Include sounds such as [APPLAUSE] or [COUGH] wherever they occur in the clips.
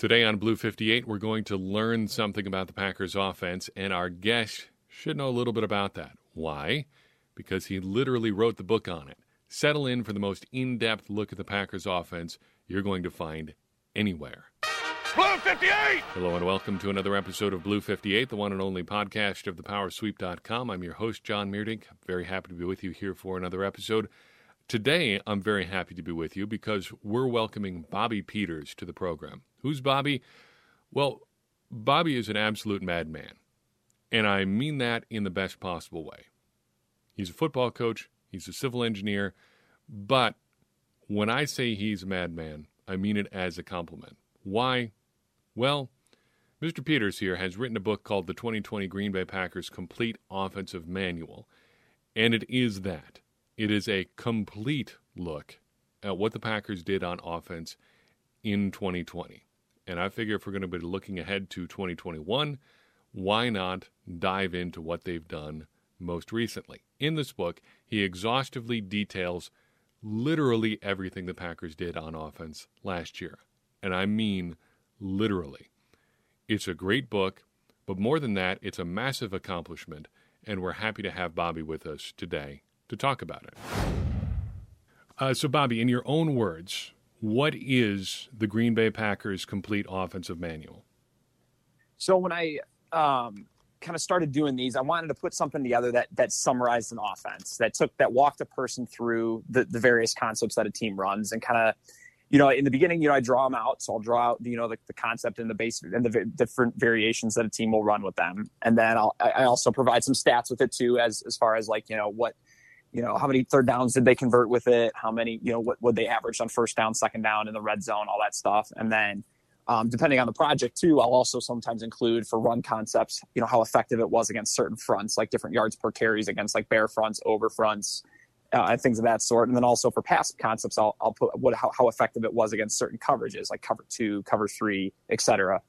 Today on Blue 58, we're going to learn something about the Packers offense, and our guest should know a little bit about that. Why? Because he literally wrote the book on it. Settle in for the most in depth look at the Packers offense you're going to find anywhere. Blue 58! Hello and welcome to another episode of Blue 58, the one and only podcast of thepowersweep.com. I'm your host, Jon Meerdink. Very happy to be with you here for another episode. Today, I'm very happy to be with you because we're welcoming Bobby Peters to the program. Who's Bobby? Well, Bobby is an absolute madman. And I mean that in the best possible way. He's a football coach, he's a civil engineer, but when I say he's a madman, I mean it as a compliment. Why? Well, Mr. Peters here has written a book called The 2020 Green Bay Packers Complete Offensive Manual, and it is that. It is a complete look at what the Packers did on offense in 2020. And I figure if we're going to be looking ahead to 2021, why not dive into what they've done most recently? In this book, he exhaustively details literally everything the Packers did on offense last year. And I mean literally. It's a great book, but more than that, it's a massive accomplishment. And we're happy to have Bobby with us today to talk about it. Uh, so, Bobby, in your own words, what is the Green Bay Packers complete offensive manual? So when I um, kind of started doing these, I wanted to put something together that that summarized an offense that took that walked a person through the, the various concepts that a team runs and kind of you know in the beginning you know i draw them out so i'll draw out you know the, the concept and the base and the different variations that a team will run with them and then I'll, i also provide some stats with it too as as far as like you know what you know, how many third downs did they convert with it? How many, you know, what would they average on first down, second down in the red zone, all that stuff. And then, um, depending on the project too, I'll also sometimes include for run concepts, you know, how effective it was against certain fronts, like different yards per carries against like bear fronts, over fronts, uh, and things of that sort. And then also for pass concepts, I'll, I'll put what, how, how effective it was against certain coverages, like cover two, cover three, etc.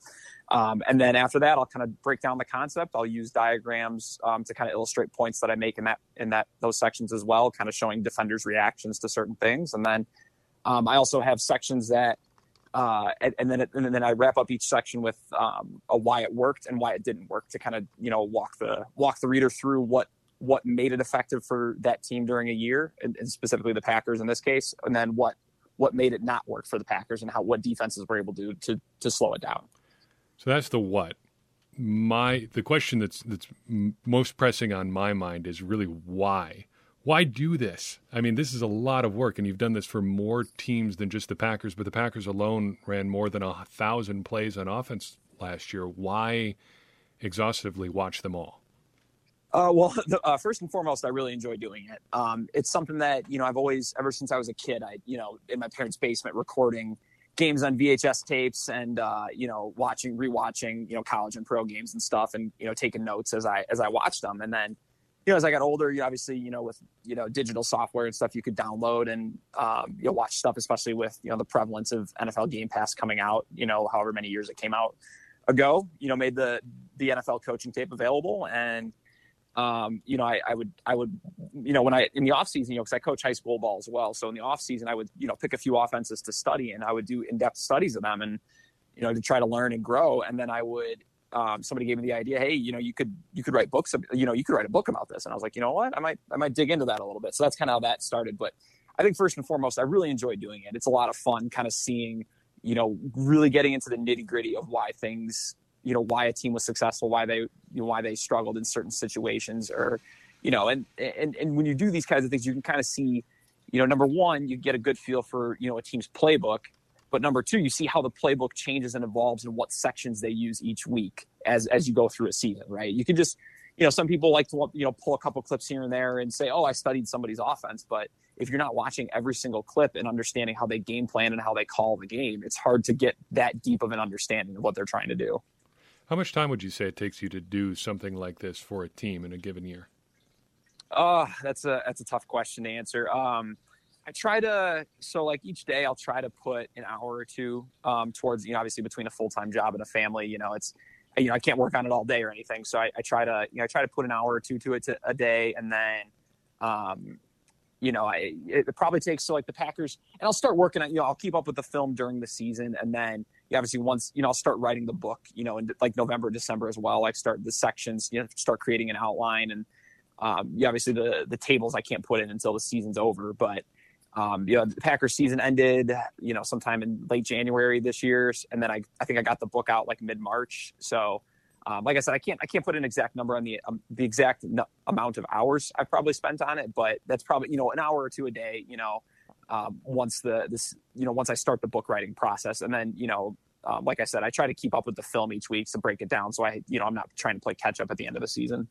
Um, and then after that, I'll kind of break down the concept. I'll use diagrams um, to kind of illustrate points that I make in that in that those sections as well, kind of showing defenders' reactions to certain things. And then um, I also have sections that, uh, and, and, then it, and then I wrap up each section with um, a why it worked and why it didn't work to kind of you know walk the walk the reader through what what made it effective for that team during a year, and, and specifically the Packers in this case, and then what what made it not work for the Packers and how what defenses were able to to to slow it down. So that's the what. My the question that's that's most pressing on my mind is really why. Why do this? I mean, this is a lot of work, and you've done this for more teams than just the Packers. But the Packers alone ran more than a thousand plays on offense last year. Why exhaustively watch them all? Uh, well, [LAUGHS] uh, first and foremost, I really enjoy doing it. Um, it's something that you know I've always, ever since I was a kid, I you know in my parents' basement recording games on VHS tapes and uh, you know watching rewatching you know college and pro games and stuff and you know taking notes as I as I watched them and then you know as I got older you obviously you know with you know digital software and stuff you could download and um, you know watch stuff especially with you know the prevalence of NFL Game Pass coming out you know however many years it came out ago you know made the the NFL coaching tape available and um, you know, I, I, would, I would, you know, when I in the off season, you know, because I coach high school ball as well. So in the off season, I would, you know, pick a few offenses to study, and I would do in depth studies of them, and you know, to try to learn and grow. And then I would, um, somebody gave me the idea, hey, you know, you could, you could write books, you know, you could write a book about this, and I was like, you know what, I might, I might dig into that a little bit. So that's kind of how that started. But I think first and foremost, I really enjoy doing it. It's a lot of fun, kind of seeing, you know, really getting into the nitty gritty of why things you know why a team was successful, why they you know, why they struggled in certain situations, or you know, and and and when you do these kinds of things, you can kind of see, you know, number one, you get a good feel for you know a team's playbook, but number two, you see how the playbook changes and evolves and what sections they use each week as as you go through a season, right? You can just you know, some people like to you know pull a couple clips here and there and say, "Oh, I studied somebody's offense," but if you're not watching every single clip and understanding how they game plan and how they call the game, it's hard to get that deep of an understanding of what they're trying to do. How much time would you say it takes you to do something like this for a team in a given year? Oh, that's a that's a tough question to answer. Um, I try to so like each day I'll try to put an hour or two um, towards you know obviously between a full time job and a family. You know it's you know I can't work on it all day or anything, so I, I try to you know I try to put an hour or two to it to, a day, and then um, you know, I, it probably takes so like the Packers, and I'll start working on, you know, I'll keep up with the film during the season, and then obviously once, you know, I'll start writing the book, you know, in like November, December as well. i start the sections, you know, start creating an outline, and um, obviously the the tables I can't put in until the season's over, but um, you know, the Packers season ended, you know, sometime in late January this year, and then I I think I got the book out like mid March, so um, like I said, I can't I can't put an exact number on the um, the exact no, amount of hours I've probably spent on it, but that's probably you know an hour or two a day. You know, um, once the this you know once I start the book writing process, and then you know. Um, like I said, I try to keep up with the film each week to break it down, so I, you know, I'm not trying to play catch up at the end of the season.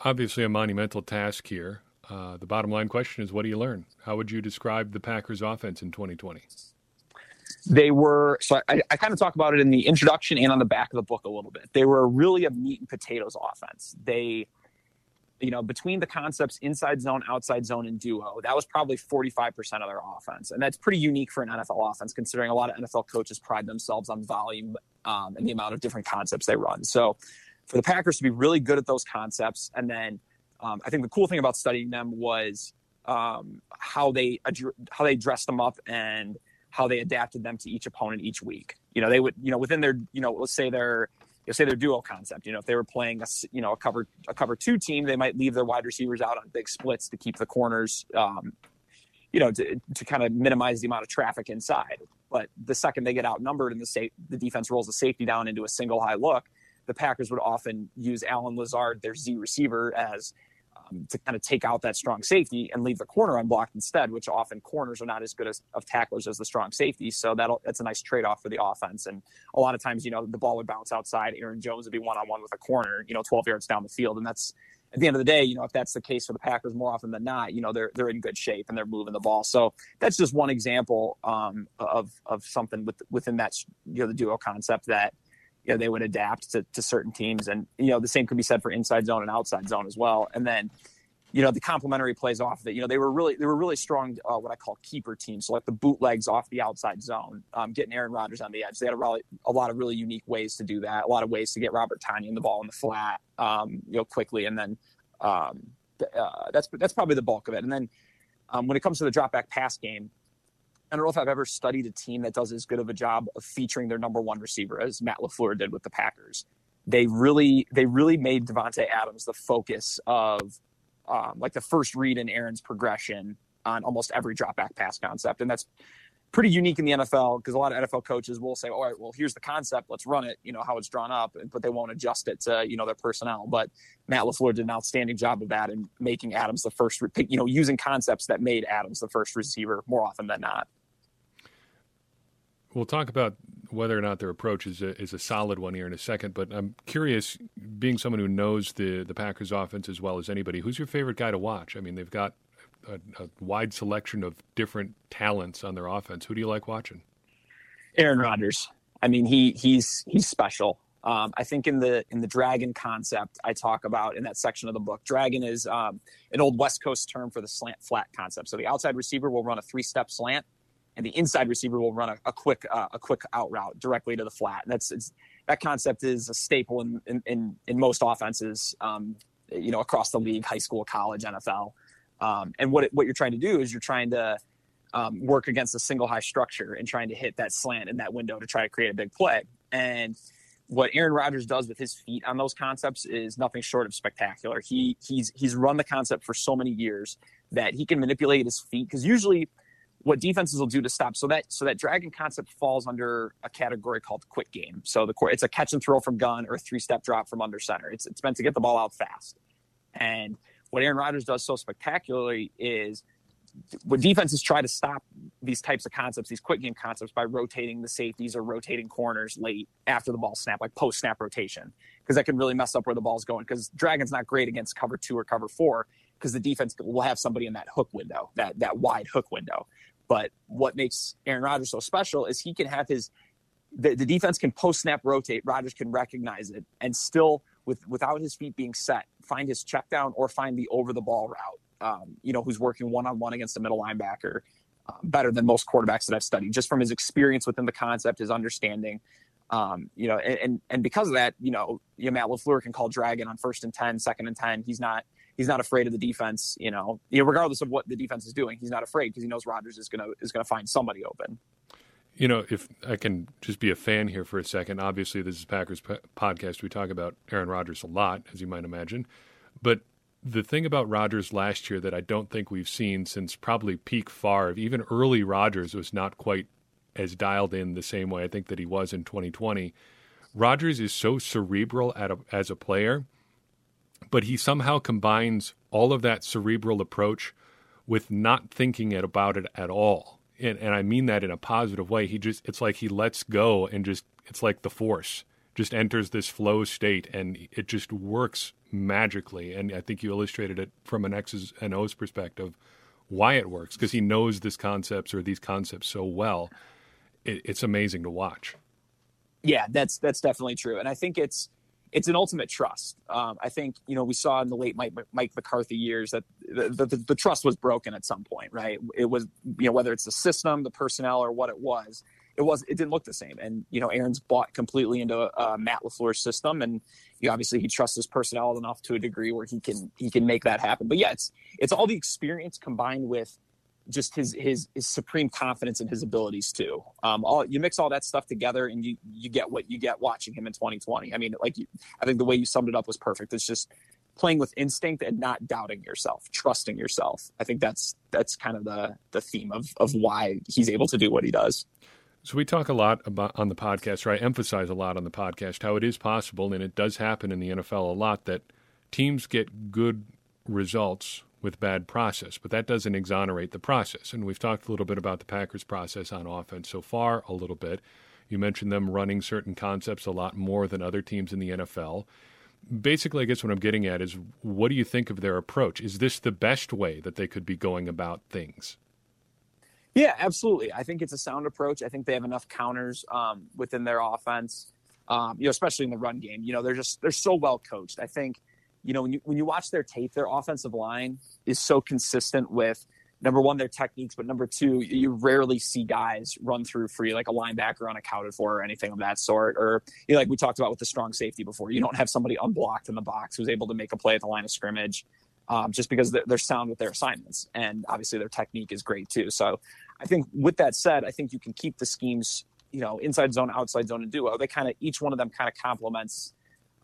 Obviously, a monumental task here. Uh, the bottom line question is, what do you learn? How would you describe the Packers' offense in 2020? they were so I, I, kind of talk about it in the introduction and on the back of the book a little bit they were really a meat and potatoes offense they you know between the concepts inside zone outside zone and duo that was probably 45% of their offense and that's pretty unique for an nfl offense considering a lot of nfl coaches pride themselves on volume um, and the amount of different concepts they run so for the packers to be really good at those concepts and then um, i think the cool thing about studying them was um, how they how they dressed them up and how they adapted them to each opponent each week. You know, they would, you know, within their, you know, let's say their, let's say their duo concept. You know, if they were playing a, you know, a cover a cover two team, they might leave their wide receivers out on big splits to keep the corners, um, you know, to, to kind of minimize the amount of traffic inside. But the second they get outnumbered and the state the defense rolls the safety down into a single high look, the Packers would often use Allen Lazard, their Z receiver, as um, to kind of take out that strong safety and leave the corner unblocked instead, which often corners are not as good as, of tacklers as the strong safety. So that'll that's a nice trade off for the offense. And a lot of times, you know, the ball would bounce outside. Aaron Jones would be one on one with a corner, you know, 12 yards down the field, and that's at the end of the day, you know, if that's the case for the Packers more often than not, you know, they're they're in good shape and they're moving the ball. So that's just one example um, of of something with, within that you know the duo concept that you know, they would adapt to, to certain teams. And, you know, the same could be said for inside zone and outside zone as well. And then, you know, the complementary plays off that, you know, they were really, they were really strong, uh, what I call keeper teams. So like the bootlegs off the outside zone, um, getting Aaron Rodgers on the edge. They had a, really, a lot of really unique ways to do that. A lot of ways to get Robert Tonyan the ball in the flat, um, you know, quickly. And then, um, uh, that's, that's probably the bulk of it. And then, um, when it comes to the drop back pass game, I don't know if I've ever studied a team that does as good of a job of featuring their number one receiver as Matt LaFleur did with the Packers. They really, they really made Davante Adams the focus of um, like the first read in Aaron's progression on almost every drop back pass concept, and that's pretty unique in the NFL because a lot of NFL coaches will say, "All right, well, here's the concept, let's run it," you know how it's drawn up, but they won't adjust it to you know their personnel. But Matt LaFleur did an outstanding job of that and making Adams the first, you know, using concepts that made Adams the first receiver more often than not. We'll talk about whether or not their approach is a, is a solid one here in a second, but I'm curious, being someone who knows the, the Packers offense as well as anybody, who's your favorite guy to watch? I mean, they've got a, a wide selection of different talents on their offense. Who do you like watching? Aaron Rodgers. I mean, he he's he's special. Um, I think in the in the dragon concept I talk about in that section of the book, dragon is um, an old West Coast term for the slant flat concept. So the outside receiver will run a three step slant, and the inside receiver will run a, a quick uh, a quick out route directly to the flat. And that's that concept is a staple in in, in, in most offenses, um, you know, across the league, high school, college, NFL. Um, and what it, what you're trying to do is you're trying to um, work against a single high structure and trying to hit that slant in that window to try to create a big play. And what Aaron Rodgers does with his feet on those concepts is nothing short of spectacular. He he's he's run the concept for so many years that he can manipulate his feet because usually what defenses will do to stop. So that so that dragon concept falls under a category called quick game. So the it's a catch and throw from gun or a three step drop from under center. It's it's meant to get the ball out fast. And what Aaron Rodgers does so spectacularly is what defenses try to stop these types of concepts, these quick game concepts, by rotating the safeties or rotating corners late after the ball snap, like post snap rotation, because that can really mess up where the ball's going. Because Dragon's not great against cover two or cover four, because the defense will have somebody in that hook window, that that wide hook window. But what makes Aaron Rodgers so special is he can have his the, the defense can post snap rotate. Rodgers can recognize it and still with without his feet being set, find his check down or find the over the ball route. Um, you know, who's working one on one against a middle linebacker uh, better than most quarterbacks that I've studied, just from his experience within the concept, his understanding. Um, you know, and, and, and because of that, you know, Matt LaFleur can call Dragon on first and 10, second and 10. He's not he's not afraid of the defense. You know, you know, regardless of what the defense is doing, he's not afraid because he knows Rodgers is gonna is gonna find somebody open. You know, if I can just be a fan here for a second, obviously this is Packers podcast. We talk about Aaron Rodgers a lot, as you might imagine, but the thing about Rodgers last year that I don't think we've seen since probably peak Favre, even early Rodgers was not quite as dialed in the same way I think that he was in 2020. Rodgers is so cerebral a, as a player, but he somehow combines all of that cerebral approach with not thinking about it at all. And, and I mean that in a positive way. He just, it's like he lets go and just, it's like the force just enters this flow state and it just works magically. And I think you illustrated it from an X's and O's perspective why it works because he knows this concepts or these concepts so well. It, it's amazing to watch. Yeah, that's that's definitely true, and I think it's it's an ultimate trust. Um, I think you know we saw in the late Mike, Mike McCarthy years that the, the, the, trust was broken at some point, right? It was you know whether it's the system, the personnel, or what it was it was it didn't look the same. And you know, Aaron's bought completely into uh, Matt LaFleur's system, and you obviously he trusts his personnel enough to a degree where he can he can make that happen. But yeah, it's it's all the experience combined with just his his his supreme confidence in his abilities too. Um, all you mix all that stuff together, and you you get what you get watching him in 2020. I mean, like you, I think the way you summed it up was perfect. It's just playing with instinct and not doubting yourself, trusting yourself. I think that's that's kind of the the theme of of why he's able to do what he does. So we talk a lot about on the podcast, or I emphasize a lot on the podcast how it is possible, and it does happen in the NFL a lot that teams get good results with bad process, but that doesn't exonerate the process. And we've talked a little bit about the Packers' process on offense so far, a little bit. You mentioned them running certain concepts a lot more than other teams in the NFL. Basically, I guess what I'm getting at is what do you think of their approach? Is this the best way that they could be going about things? Yeah, absolutely. I think it's a sound approach. I think they have enough counters um, within their offense, um, you know, especially in the run game. You know, they're just they're so well coached. I think, you know, when you when you watch their tape, their offensive line is so consistent with number one their techniques, but number two, you rarely see guys run through free like a linebacker unaccounted for or anything of that sort. Or you know, like we talked about with the strong safety before, you don't have somebody unblocked in the box who's able to make a play at the line of scrimmage. Um, just because they're, they're sound with their assignments, and obviously their technique is great too. So I think with that said, I think you can keep the schemes, you know, inside zone, outside zone, and duo. They kind of each one of them kind of complements.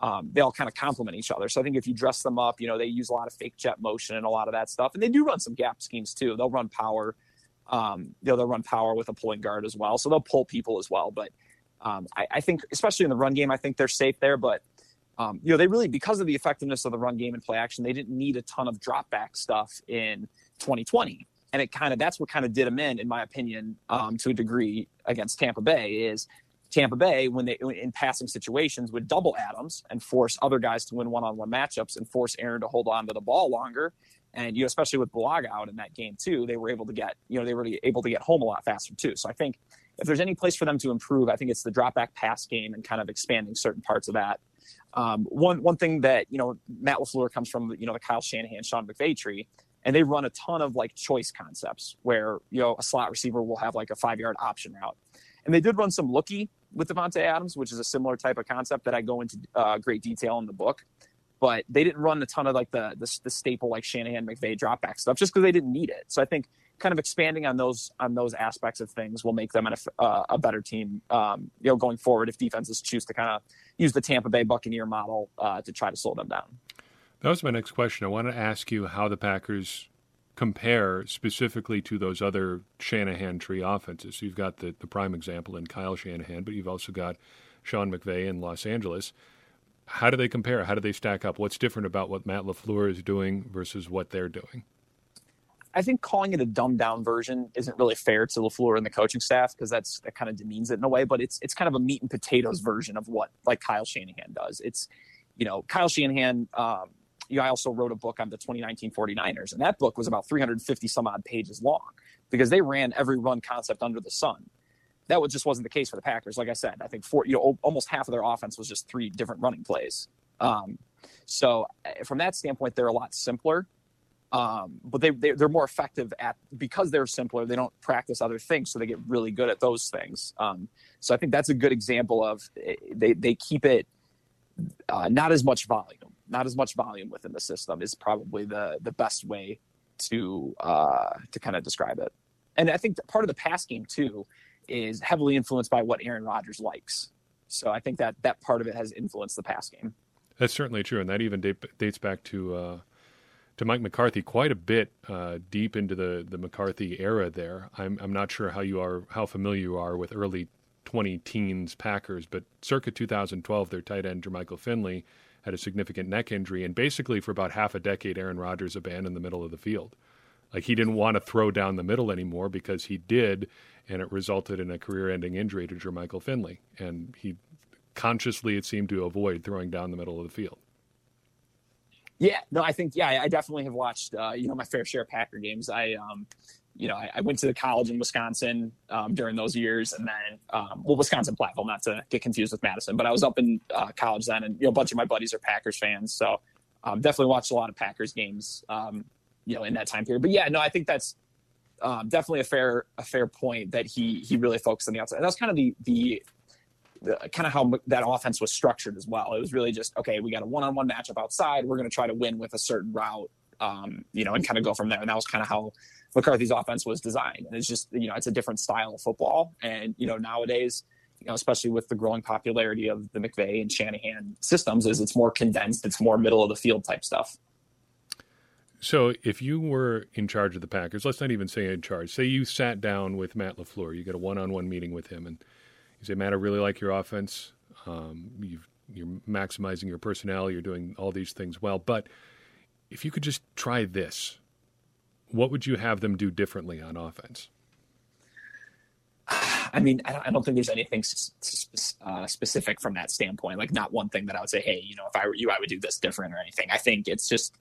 Um, they all kind of complement each other. So I think if you dress them up, you know, they use a lot of fake jet motion and a lot of that stuff, and they do run some gap schemes too. They'll run power. Um, you know, they'll run power with a pulling guard as well. So they'll pull people as well. But um, I, I, think, especially in the run game, I think they're safe there. But um, you know, they really because of the effectiveness of the run game and play action, they didn't need a ton of drop back stuff in 2020 and it kind of that's what kind of did them in, in my opinion, um, to a degree against Tampa Bay. Is Tampa Bay when they in passing situations would double Adams and force other guys to win one-on-one matchups and force Aaron to hold on to the ball longer. And you know, especially with Bulaga out in that game too, they were able to get you know they were able to get home a lot faster too. So I think if there's any place for them to improve, I think it's the drop back pass game and kind of expanding certain parts of that. Um, one one thing that you know Matt LaFleur comes from you know the Kyle Shanahan Sean McVay tree and they run a ton of like choice concepts where you know a slot receiver will have like a five yard option route and they did run some looky with Davante Adams, which is a similar type of concept that I go into uh, great detail in the book. But they didn't run a ton of like the the, the staple like Shanahan McVay dropback stuff just because they didn't need it. So I think kind of expanding on those on those aspects of things will make them an, uh, a better team, um, you know, going forward if defenses choose to kind of use the Tampa Bay Buccaneer model uh, to try to slow them down. That was my next question. I want to ask you how the Packers compare specifically to those other Shanahan tree offenses. You've got the, the prime example in Kyle Shanahan, but you've also got Sean McVay in Los Angeles. How do they compare? How do they stack up? What's different about what Matt LaFleur is doing versus what they're doing? I think calling it a dumbed down version isn't really fair to LaFleur and the coaching staff because that's that kind of demeans it in a way, but it's it's kind of a meat and potatoes version of what like Kyle Shanahan does. It's you know, Kyle Shanahan um, you know, I also wrote a book on the 2019 49ers, and that book was about 350 some odd pages long because they ran every run concept under the sun. That just wasn't the case for the Packers. Like I said, I think four, you know, almost half of their offense was just three different running plays. Um, so eh, from that standpoint, they're a lot simpler, um, but they, they are more effective at because they're simpler. They don't practice other things, so they get really good at those things. Um, so I think that's a good example of eh, they they keep it uh, not as much volume not as much volume within the system is probably the the best way to uh, to kind of describe it. And I think part of the pass game too is heavily influenced by what Aaron Rodgers likes. So I think that that part of it has influenced the pass game. That's certainly true, and that even date, dates back to uh, to Mike McCarthy quite a bit uh, deep into the the McCarthy era. There, I'm I'm not sure how you are how familiar you are with early 20 teens Packers, but circa 2012, their tight end Jermichael Finley had a significant neck injury, and basically for about half a decade, Aaron Rodgers abandoned the middle of the field. Like he didn't want to throw down the middle anymore because he did, and it resulted in a career-ending injury to Jermichael Finley, and he consciously it seemed to avoid throwing down the middle of the field. Yeah, no, I think yeah, I definitely have watched uh, you know my fair share of Packer games. I um, you know, I, I, went to the college in Wisconsin um, during those years, and then um, well, Wisconsin Platteville, not to get confused with Madison, but I was up in uh, college then, and you know, a bunch of my buddies are Packers fans, so um, definitely watched a lot of Packers games, um, you know, in that time period. But yeah, no, I think that's um, definitely a fair a fair point that he he really focused on the outside. And that was kind of the the kind of how that offense was structured as well. It was really just okay, we got a one-on-one matchup outside. We're going to try to win with a certain route, um, you know, and kind of go from there. And that was kind of how McCarthy's offense was designed. And it's just, you know, it's a different style of football. And, you know, nowadays, you know, especially with the growing popularity of the McVay and Shanahan systems, is it's more condensed, it's more middle of the field type stuff. So if you were in charge of the Packers, let's not even say in charge, say you sat down with Matt LaFleur, you get a one on one meeting with him and you say, Matt, I really like your offense. Um, you are maximizing your personnel, you're doing all these things well, but if you could just try this, what would you have them do differently on offense? I mean, I don't, think there's anything uh, specific from that standpoint. Like, not one thing that I would say, hey, you know, if I were you, I would do this different or anything. I think it's just,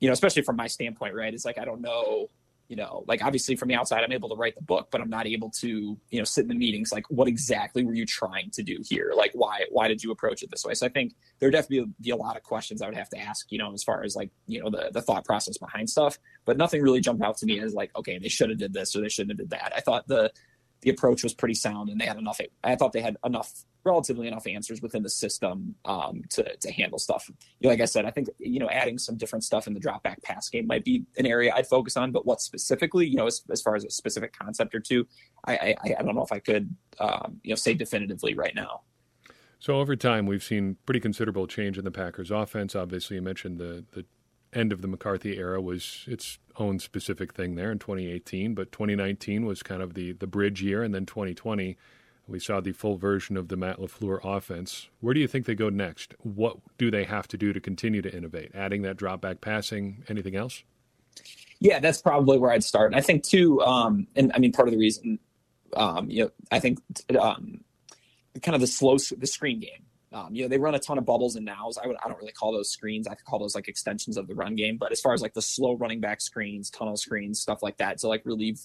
you know, especially from my standpoint, right? It's like I don't know you know, like obviously from the outside, I'm able to write the book, but I'm not able to, you know, sit in the meetings. Like, what exactly were you trying to do here? Like, why, why did you approach it this way? So I think there would definitely be a lot of questions I would have to ask, you know, as far as like, you know, the, the thought process behind stuff, but nothing really jumped out to me as like, okay, they should have did this or they shouldn't have did that. I thought the, the approach was pretty sound and they had enough, I thought they had enough relatively enough answers within the system um, to to handle stuff. You know, like I said, I think you know adding some different stuff in the drop back pass game might be an area I'd focus on. But what specifically, you know, as, as far as a specific concept or two, I, I, I don't know if I could um, you know say definitively right now. So over time, we've seen pretty considerable change in the Packers' offense. Obviously, you mentioned the the end of the McCarthy era was its own specific thing there in 2018, but 2019 was kind of the the bridge year, and then 2020 we saw the full version of the Matt LaFleur offense. Where do you think they go next? What do they have to do to continue to innovate? Adding that drop back passing, anything else? Yeah, that's probably where I'd start. I think too, um, and I mean, part of the reason, um, you know, I think um, kind of the slow, the screen game. Um, you know, they run a ton of bubbles and nows. I would, I don't really call those screens. I could call those like extensions of the run game. But as far as like the slow running back screens, tunnel screens, stuff like that, to like relieve,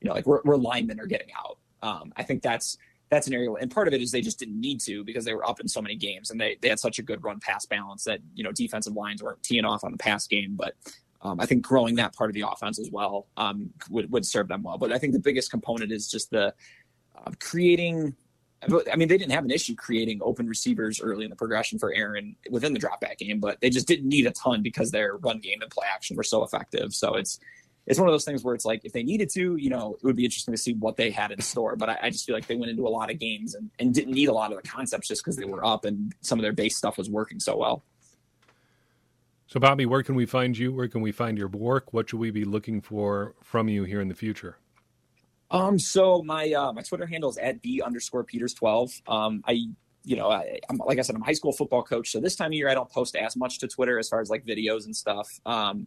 you know, like where, where linemen are getting out. Um, I think that's that's an area and part of it is they just didn't need to because they were up in so many games and they, they had such a good run pass balance that you know defensive lines weren't teeing off on the pass game but um, I think growing that part of the offense as well um, would, would serve them well. But I think the biggest component is just the uh, creating. I mean, they didn't have an issue creating open receivers early in the progression for Aaron within the dropback game, but they just didn't need a ton because their run game and play action were so effective. So it's it's one of those things where it's like if they needed to, you know, it would be interesting to see what they had in store. But I, I just feel like they went into a lot of games and, and didn't need a lot of the concepts just because they were up and some of their base stuff was working so well. So, Bobby, where can we find you? Where can we find your work? What should we be looking for from you here in the future? Um, so my uh, my Twitter handle is at b underscore peters twelve. Um, I you know, I, am like I said, I'm a high school football coach, so this time of year I don't post as much to Twitter as far as like videos and stuff. Um,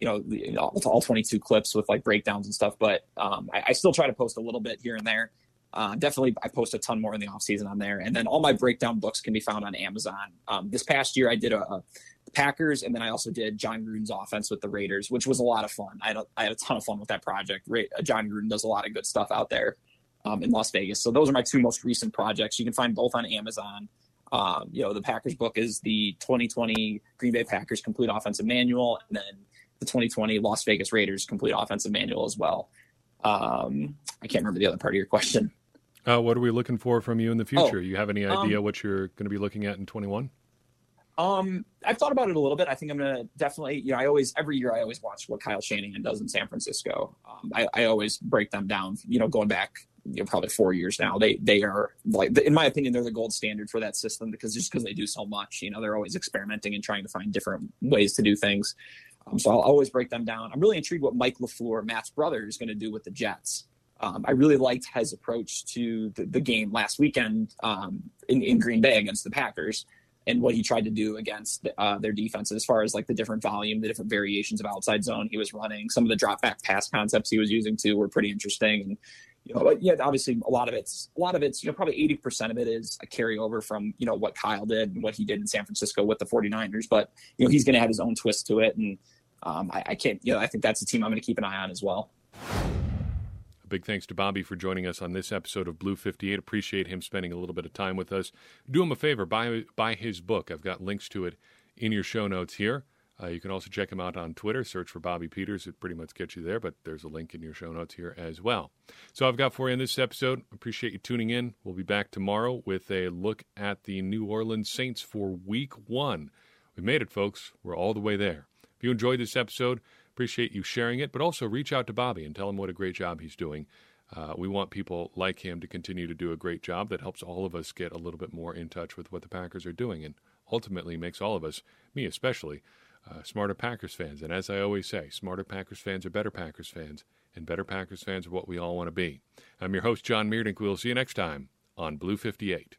you know, all, all 22 clips with like breakdowns and stuff. But um, I, I, still try to post a little bit here and there. Uh, definitely, I post a ton more in the off season on there. And then all my breakdown books can be found on Amazon. Um, this past year, I did a, a, Packers, and then I also did Jon Gruden's offense with the Raiders, which was a lot of fun. I had a, I had a ton of fun with that project. Ra- uh, Jon Gruden does a lot of good stuff out there um, in Las Vegas. So those are my two most recent projects. You can find both on Amazon. Um, you know, the Packers book is the 2020 Green Bay Packers Complete Offensive Manual, and then the 2020 Las Vegas Raiders complete offensive manual as well. Um, I can't remember the other part of your question. Uh, what are we looking for from you in the future? Oh, you have any idea um, what you're going to be looking at in 21? Um, I've thought about it a little bit. I think I'm gonna definitely, you know, I always every year I always watch what Kyle Shanahan does in San Francisco. Um, I, I always break them down. You know, going back, you know, probably four years now. They they are like, in my opinion, they're the gold standard for that system because just because they do so much, you know, they're always experimenting and trying to find different ways to do things. Um, so I'll always break them down. I'm really intrigued what Mike LaFleur, Matt's brother, is going to do with the Jets. Um, I really liked his approach to the, the game last weekend um, in, in Green Bay against the Packers and what he tried to do against uh, their defense as far as like the different volume, the different variations of outside zone he was running. Some of the drop back pass concepts he was using too were pretty interesting. And you know, but yeah, obviously a lot of it's a lot of it's, you know, probably 80% of it is a carryover from, you know, what Kyle did and what he did in San Francisco with the 49ers. But, you know, he's going to have his own twist to it. And um, I, I can't, you know, I think that's a team I'm going to keep an eye on as well. Big thanks to Bobby for joining us on this episode of Blue 58. Appreciate him spending a little bit of time with us. Do him a favor, buy, buy his book. I've got links to it in your show notes here. Uh, you can also check him out on Twitter. Search for Bobby Peters. It pretty much gets you there, but there's a link in your show notes here as well. So I've got for you in this episode. Appreciate you tuning in. We'll be back tomorrow with a look at the New Orleans Saints for week one. We made it, folks. We're all the way there. If you enjoyed this episode, Appreciate you sharing it, but also reach out to Bobby and tell him what a great job he's doing. Uh, we want people like him to continue to do a great job that helps all of us get a little bit more in touch with what the Packers are doing and ultimately makes all of us, me especially, uh, smarter Packers fans. And as I always say, smarter Packers fans are better Packers fans, and better Packers fans are what we all want to be. I'm your host, Jon Meerdink. We'll see you next time on Blue 58.